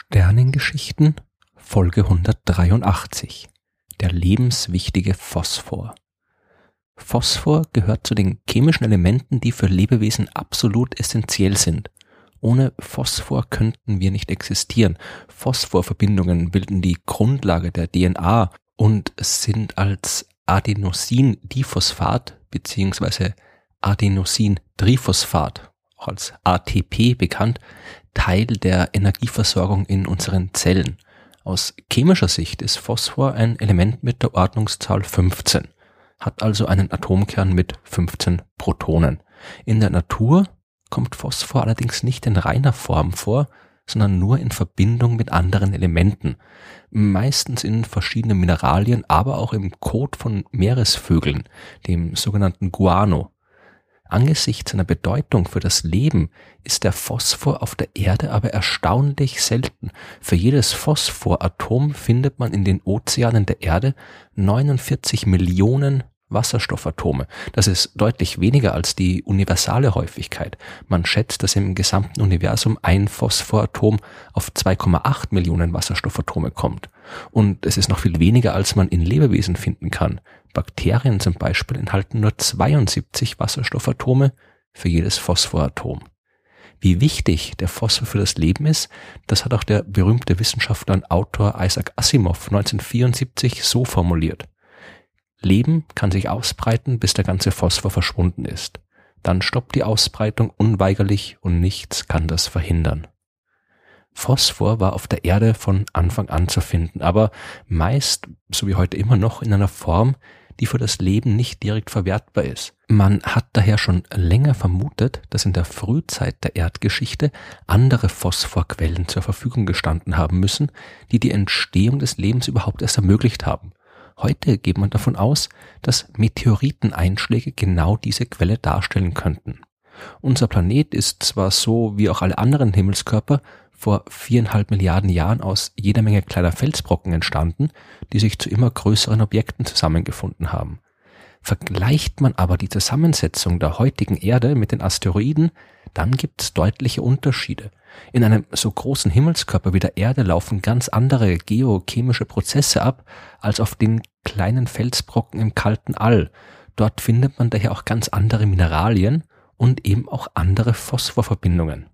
Sternengeschichten Folge 183 Der lebenswichtige Phosphor Phosphor gehört zu den chemischen Elementen, die für Lebewesen absolut essentiell sind. Ohne Phosphor könnten wir nicht existieren. Phosphorverbindungen bilden die Grundlage der DNA und sind als Adenosin-Diphosphat bzw. Adenosin-Triphosphat, auch als ATP bekannt, Teil der Energieversorgung in unseren Zellen. Aus chemischer Sicht ist Phosphor ein Element mit der Ordnungszahl 15, hat also einen Atomkern mit 15 Protonen. In der Natur kommt Phosphor allerdings nicht in reiner Form vor, sondern nur in Verbindung mit anderen Elementen, meistens in verschiedenen Mineralien, aber auch im Kot von Meeresvögeln, dem sogenannten Guano. Angesichts seiner Bedeutung für das Leben ist der Phosphor auf der Erde aber erstaunlich selten. Für jedes Phosphoratom findet man in den Ozeanen der Erde 49 Millionen Wasserstoffatome. Das ist deutlich weniger als die universale Häufigkeit. Man schätzt, dass im gesamten Universum ein Phosphoratom auf 2,8 Millionen Wasserstoffatome kommt. Und es ist noch viel weniger, als man in Lebewesen finden kann. Bakterien zum Beispiel enthalten nur 72 Wasserstoffatome für jedes Phosphoratom. Wie wichtig der Phosphor für das Leben ist, das hat auch der berühmte Wissenschaftler und Autor Isaac Asimov 1974 so formuliert. Leben kann sich ausbreiten, bis der ganze Phosphor verschwunden ist. Dann stoppt die Ausbreitung unweigerlich und nichts kann das verhindern. Phosphor war auf der Erde von Anfang an zu finden, aber meist, so wie heute immer noch, in einer Form, die für das Leben nicht direkt verwertbar ist. Man hat daher schon länger vermutet, dass in der Frühzeit der Erdgeschichte andere Phosphorquellen zur Verfügung gestanden haben müssen, die die Entstehung des Lebens überhaupt erst ermöglicht haben. Heute geht man davon aus, dass Meteoriteneinschläge genau diese Quelle darstellen könnten. Unser Planet ist zwar so wie auch alle anderen Himmelskörper vor viereinhalb Milliarden Jahren aus jeder Menge kleiner Felsbrocken entstanden, die sich zu immer größeren Objekten zusammengefunden haben. Vergleicht man aber die Zusammensetzung der heutigen Erde mit den Asteroiden, dann gibt es deutliche Unterschiede. In einem so großen Himmelskörper wie der Erde laufen ganz andere geochemische Prozesse ab als auf den kleinen Felsbrocken im kalten All. Dort findet man daher auch ganz andere Mineralien und eben auch andere Phosphorverbindungen.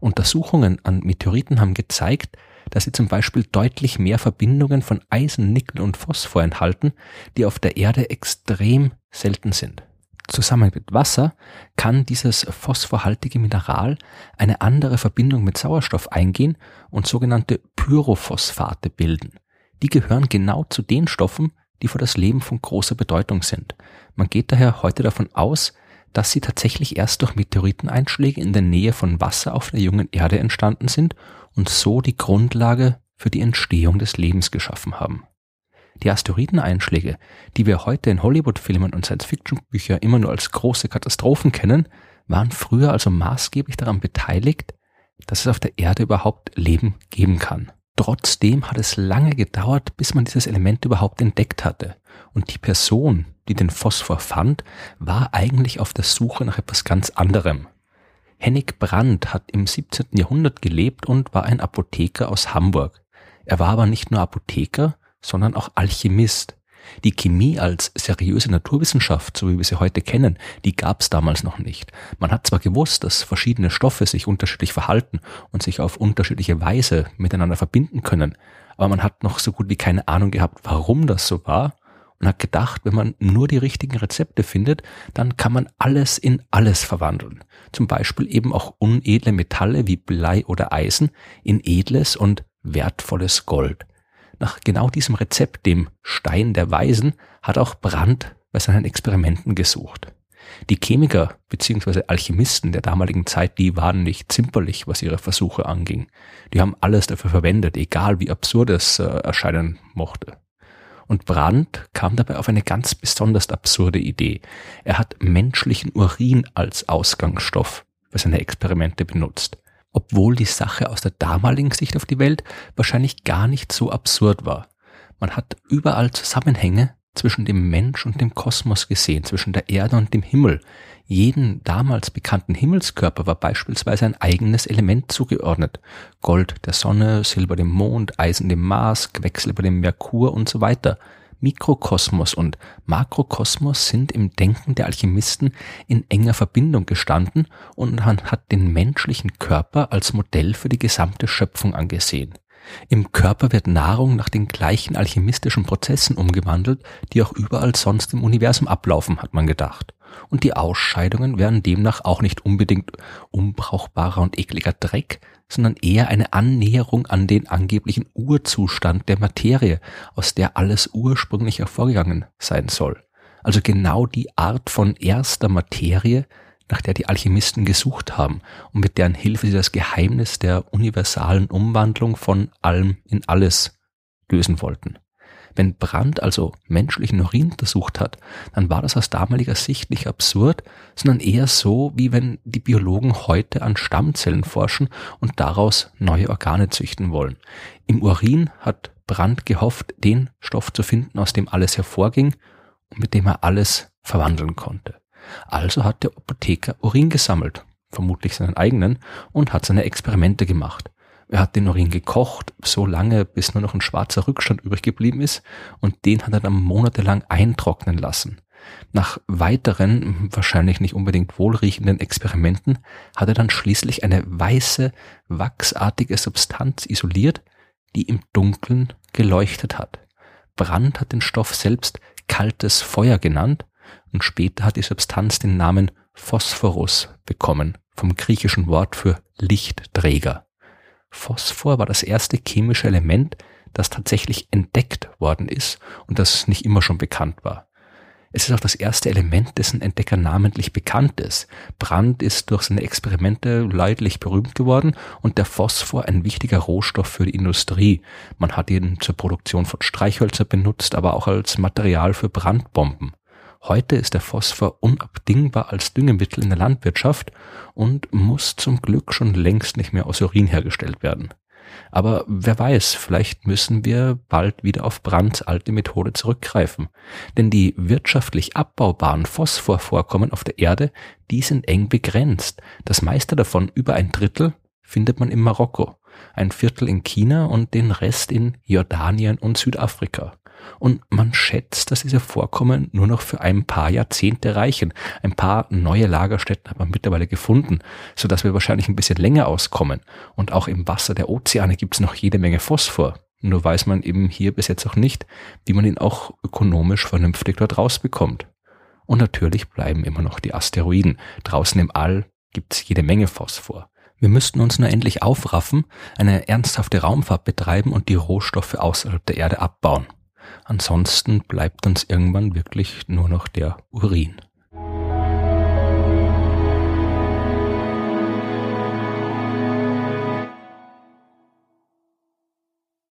Untersuchungen an Meteoriten haben gezeigt, dass sie zum Beispiel deutlich mehr Verbindungen von Eisen, Nickel und Phosphor enthalten, die auf der Erde extrem selten sind. Zusammen mit Wasser kann dieses phosphorhaltige Mineral eine andere Verbindung mit Sauerstoff eingehen und sogenannte Pyrophosphate bilden. Die gehören genau zu den Stoffen, die für das Leben von großer Bedeutung sind. Man geht daher heute davon aus, dass sie tatsächlich erst durch Meteoriteneinschläge in der Nähe von Wasser auf der jungen Erde entstanden sind und so die Grundlage für die Entstehung des Lebens geschaffen haben. Die Asteroideneinschläge, die wir heute in Hollywood-Filmen und Science-Fiction-Büchern immer nur als große Katastrophen kennen, waren früher also maßgeblich daran beteiligt, dass es auf der Erde überhaupt Leben geben kann. Trotzdem hat es lange gedauert, bis man dieses Element überhaupt entdeckt hatte. Und die Person, die den Phosphor fand, war eigentlich auf der Suche nach etwas ganz anderem. Hennig Brandt hat im 17. Jahrhundert gelebt und war ein Apotheker aus Hamburg. Er war aber nicht nur Apotheker, sondern auch Alchemist. Die Chemie als seriöse Naturwissenschaft, so wie wir sie heute kennen, die gab es damals noch nicht. Man hat zwar gewusst, dass verschiedene Stoffe sich unterschiedlich verhalten und sich auf unterschiedliche Weise miteinander verbinden können, aber man hat noch so gut wie keine Ahnung gehabt, warum das so war und hat gedacht, wenn man nur die richtigen Rezepte findet, dann kann man alles in alles verwandeln. Zum Beispiel eben auch unedle Metalle wie Blei oder Eisen in edles und wertvolles Gold. Nach genau diesem Rezept, dem Stein der Weisen, hat auch Brandt bei seinen Experimenten gesucht. Die Chemiker bzw. Alchemisten der damaligen Zeit, die waren nicht zimperlich, was ihre Versuche anging. Die haben alles dafür verwendet, egal wie absurd es äh, erscheinen mochte. Und Brandt kam dabei auf eine ganz besonders absurde Idee. Er hat menschlichen Urin als Ausgangsstoff für seine Experimente benutzt obwohl die Sache aus der damaligen Sicht auf die Welt wahrscheinlich gar nicht so absurd war. Man hat überall Zusammenhänge zwischen dem Mensch und dem Kosmos gesehen, zwischen der Erde und dem Himmel. Jeden damals bekannten Himmelskörper war beispielsweise ein eigenes Element zugeordnet. Gold der Sonne, Silber dem Mond, Eisen dem Mars, Quecksilber dem Merkur und so weiter. Mikrokosmos und Makrokosmos sind im Denken der Alchemisten in enger Verbindung gestanden und man hat den menschlichen Körper als Modell für die gesamte Schöpfung angesehen. Im Körper wird Nahrung nach den gleichen alchemistischen Prozessen umgewandelt, die auch überall sonst im Universum ablaufen, hat man gedacht. Und die Ausscheidungen wären demnach auch nicht unbedingt unbrauchbarer und ekliger Dreck, sondern eher eine Annäherung an den angeblichen Urzustand der Materie, aus der alles ursprünglich hervorgegangen sein soll. Also genau die Art von erster Materie, nach der die Alchemisten gesucht haben und mit deren Hilfe sie das Geheimnis der universalen Umwandlung von allem in alles lösen wollten. Wenn Brandt also menschlichen Urin untersucht hat, dann war das aus damaliger Sicht nicht absurd, sondern eher so, wie wenn die Biologen heute an Stammzellen forschen und daraus neue Organe züchten wollen. Im Urin hat Brandt gehofft, den Stoff zu finden, aus dem alles hervorging und mit dem er alles verwandeln konnte. Also hat der Apotheker Urin gesammelt, vermutlich seinen eigenen, und hat seine Experimente gemacht. Er hat den Urin gekocht, so lange, bis nur noch ein schwarzer Rückstand übrig geblieben ist, und den hat er dann monatelang eintrocknen lassen. Nach weiteren, wahrscheinlich nicht unbedingt wohlriechenden Experimenten hat er dann schließlich eine weiße, wachsartige Substanz isoliert, die im Dunkeln geleuchtet hat. Brand hat den Stoff selbst kaltes Feuer genannt und später hat die Substanz den Namen Phosphorus bekommen, vom griechischen Wort für Lichtträger. Phosphor war das erste chemische Element, das tatsächlich entdeckt worden ist und das nicht immer schon bekannt war. Es ist auch das erste Element, dessen Entdecker namentlich bekannt ist. Brand ist durch seine Experimente leidlich berühmt geworden und der Phosphor ein wichtiger Rohstoff für die Industrie. Man hat ihn zur Produktion von Streichhölzer benutzt, aber auch als Material für Brandbomben. Heute ist der Phosphor unabdingbar als Düngemittel in der Landwirtschaft und muss zum Glück schon längst nicht mehr aus Urin hergestellt werden. Aber wer weiß, vielleicht müssen wir bald wieder auf Brands alte Methode zurückgreifen. Denn die wirtschaftlich abbaubaren Phosphorvorkommen auf der Erde, die sind eng begrenzt. Das meiste davon, über ein Drittel, findet man in Marokko, ein Viertel in China und den Rest in Jordanien und Südafrika und man schätzt, dass diese Vorkommen nur noch für ein paar Jahrzehnte reichen. Ein paar neue Lagerstätten hat man mittlerweile gefunden, so dass wir wahrscheinlich ein bisschen länger auskommen. Und auch im Wasser der Ozeane gibt es noch jede Menge Phosphor. Nur weiß man eben hier bis jetzt auch nicht, wie man ihn auch ökonomisch vernünftig dort rausbekommt. Und natürlich bleiben immer noch die Asteroiden. Draußen im All gibt es jede Menge Phosphor. Wir müssten uns nur endlich aufraffen, eine ernsthafte Raumfahrt betreiben und die Rohstoffe außerhalb der Erde abbauen. Ansonsten bleibt uns irgendwann wirklich nur noch der Urin.